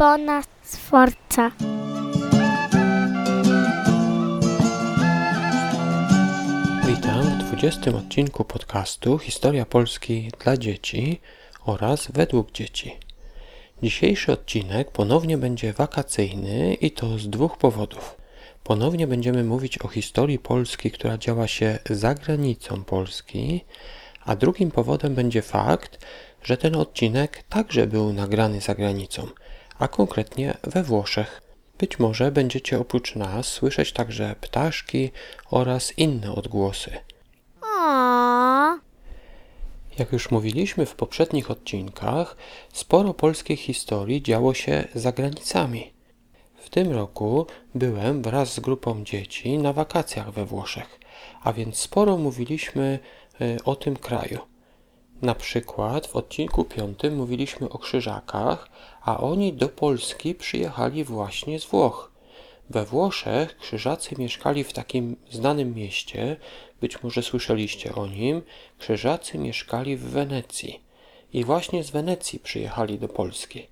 Bona Sforza. Witam w 20 odcinku podcastu Historia Polski dla dzieci oraz według dzieci. Dzisiejszy odcinek ponownie będzie wakacyjny i to z dwóch powodów. Ponownie będziemy mówić o historii Polski, która działa się za granicą Polski, a drugim powodem będzie fakt, że ten odcinek także był nagrany za granicą, a konkretnie we Włoszech. Być może będziecie oprócz nas słyszeć także ptaszki oraz inne odgłosy. O, Jak już mówiliśmy w poprzednich odcinkach, sporo polskiej historii działo się za granicami. W tym roku byłem wraz z grupą dzieci na wakacjach we Włoszech, a więc sporo mówiliśmy y, o tym kraju. Na przykład w odcinku piątym mówiliśmy o Krzyżakach, a oni do Polski przyjechali właśnie z Włoch. We Włoszech Krzyżacy mieszkali w takim znanym mieście, być może słyszeliście o nim. Krzyżacy mieszkali w Wenecji i właśnie z Wenecji przyjechali do Polski.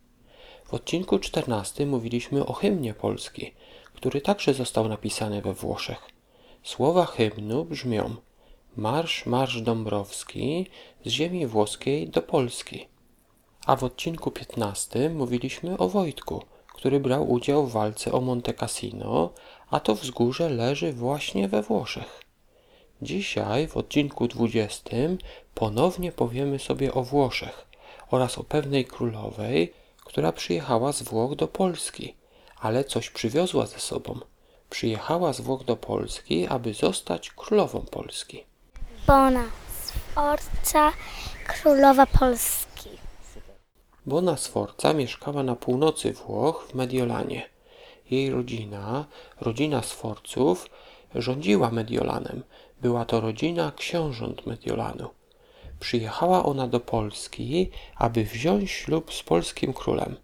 W odcinku 14 mówiliśmy o hymnie Polski, który także został napisany we Włoszech. Słowa hymnu brzmią: Marsz, marsz Dąbrowski z ziemi włoskiej do Polski. A w odcinku 15 mówiliśmy o Wojtku, który brał udział w walce o Monte Cassino, a to wzgórze leży właśnie we Włoszech. Dzisiaj w odcinku 20 ponownie powiemy sobie o Włoszech oraz o pewnej królowej, która przyjechała z Włoch do Polski, ale coś przywiozła ze sobą. Przyjechała z Włoch do Polski, aby zostać królową Polski. Bona Sforza, królowa Polski. Bona Sforza mieszkała na północy Włoch w Mediolanie. Jej rodzina, rodzina Sforców, rządziła Mediolanem. Była to rodzina książąt Mediolanu. Przyjechała ona do Polski, aby wziąć ślub z polskim królem.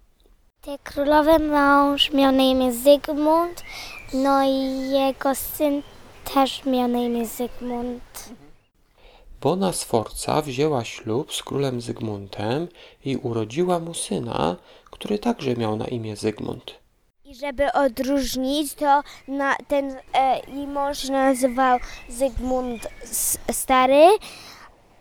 Tej królowy mąż miał na imię Zygmunt, no i jego syn też miał na imię Zygmunt. Bona Sforza wzięła ślub z królem Zygmuntem i urodziła mu syna, który także miał na imię Zygmunt. I żeby odróżnić, to na, ten e, mąż nazywał Zygmunt Stary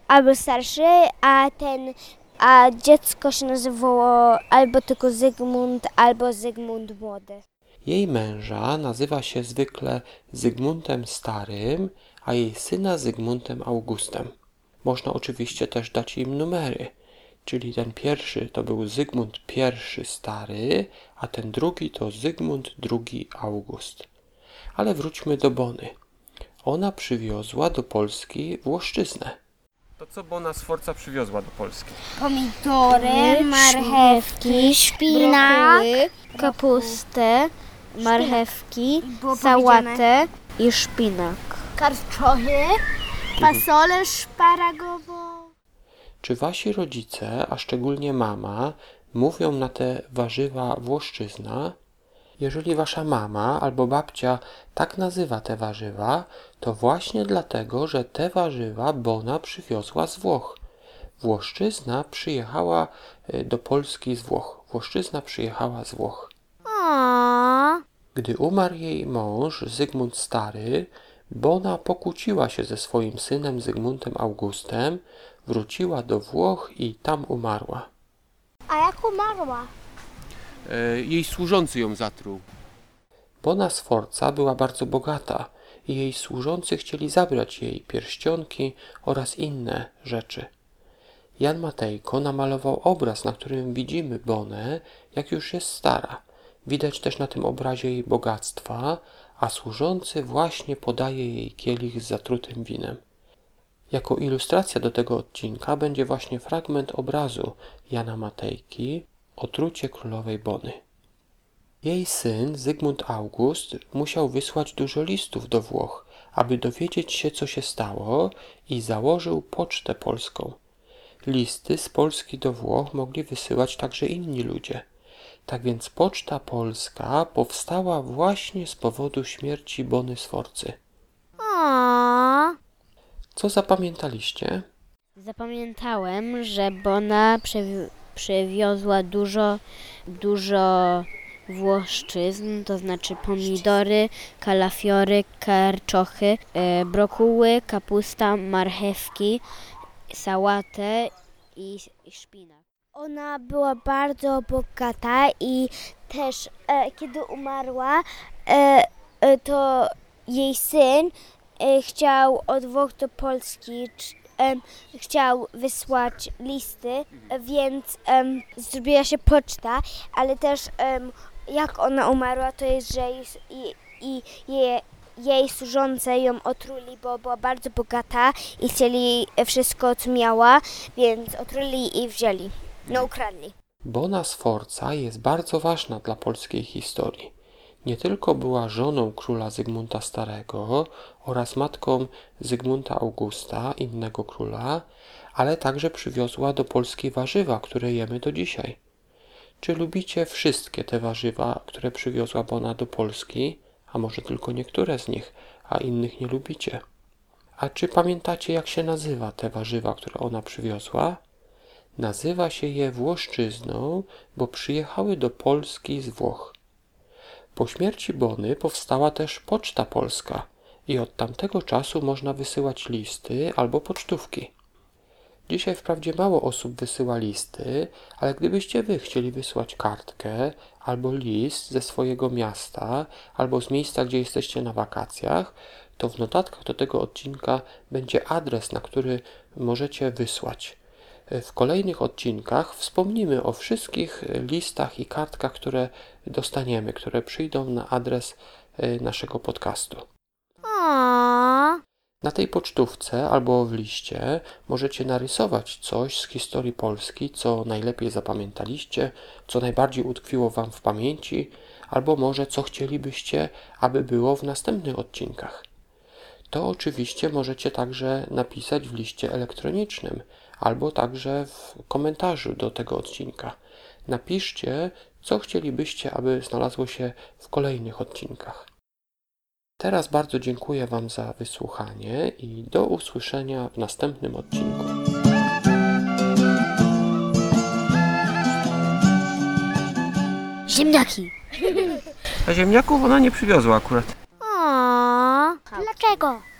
albo Starszy, a ten a dziecko się nazywało albo tylko Zygmunt, albo Zygmunt Młody. Jej męża nazywa się zwykle Zygmuntem Starym, a jej syna Zygmuntem Augustem. Można oczywiście też dać im numery, czyli ten pierwszy to był Zygmunt I Stary, a ten drugi to Zygmunt II August. Ale wróćmy do Bony. Ona przywiozła do Polski Włoszczyznę. To co Bona Sforza przywiozła do Polski? Pomidory, marchewki, szpinak, kapustę, marchewki, sałatę i szpinak. Karczochy, fasolę szparagową. Czy wasi rodzice, a szczególnie mama, mówią na te warzywa włoszczyzna? Jeżeli wasza mama albo babcia tak nazywa te warzywa, to właśnie dlatego, że te warzywa Bona przywiozła z Włoch. Włoszczyzna przyjechała y, do Polski z Włoch. Włoszczyzna przyjechała z Włoch. Gdy umarł jej mąż Zygmunt Stary, Bona pokłóciła się ze swoim synem Zygmuntem Augustem, wróciła do Włoch i tam umarła. a jak umarła? E, jej służący ją zatruł. Bona Sforza była bardzo bogata i jej służący chcieli zabrać jej pierścionki oraz inne rzeczy. Jan Matejko namalował obraz, na którym widzimy Bonę, jak już jest stara. Widać też na tym obrazie jej bogactwa, a służący właśnie podaje jej kielich z zatrutym winem. Jako ilustracja do tego odcinka będzie właśnie fragment obrazu Jana Matejki Otrucie królowej Bony. Jej syn Zygmunt August musiał wysłać dużo listów do Włoch, aby dowiedzieć się, co się stało, i założył pocztę polską. Listy z Polski do Włoch mogli wysyłać także inni ludzie. Tak więc poczta polska powstała właśnie z powodu śmierci Bony Sforcy. O, Co zapamiętaliście? Zapamiętałem, że Bona przewi- przywiozła dużo, dużo włoszczyzn, to znaczy pomidory, kalafiory, karczochy, e, brokuły, kapusta, marchewki, sałatę i, i szpinak. Ona była bardzo bogata i też e, kiedy umarła, e, e, to jej syn e, chciał od Włoch do Polski, chciał wysłać listy, więc zrobiła się poczta, ale też jak ona umarła, to jest, że jej, i, i jej, jej służące ją otruli, bo była bardzo bogata i chcieli wszystko, co miała, więc otruli i wzięli. No ukradli. Bona Sforza jest bardzo ważna dla polskiej historii. Nie tylko była żoną króla Zygmunta Starego oraz matką Zygmunta Augusta, innego króla, ale także przywiozła do Polski warzywa, które jemy do dzisiaj. Czy lubicie wszystkie te warzywa, które przywiozła Bona do Polski, a może tylko niektóre z nich, a innych nie lubicie? A czy pamiętacie, jak się nazywa te warzywa, które ona przywiozła? Nazywa się je Włoszczyzną, bo przyjechały do Polski z Włoch. Po śmierci Bony powstała też Poczta Polska i od tamtego czasu można wysyłać listy albo pocztówki. Dzisiaj wprawdzie mało osób wysyła listy, ale gdybyście wy chcieli wysłać kartkę albo list ze swojego miasta albo z miejsca, gdzie jesteście na wakacjach, to w notatkach do tego odcinka będzie adres, na który możecie wysłać. W kolejnych odcinkach wspomnimy o wszystkich listach i kartkach, które dostaniemy, które przyjdą na adres e, naszego podcastu. Na tej pocztówce albo w liście możecie narysować coś z historii Polski, co najlepiej zapamiętaliście, co najbardziej utkwiło Wam w pamięci, albo może co chcielibyście, aby było w następnych odcinkach. To oczywiście możecie także napisać w liście elektronicznym, albo także w komentarzu do tego odcinka. Napiszcie, co chcielibyście, aby znalazło się w kolejnych odcinkach. Teraz bardzo dziękuję Wam za wysłuchanie i do usłyszenia w następnym odcinku. ziemniaki. A ziemniaków ona nie przywiozła akurat. O, dlaczego?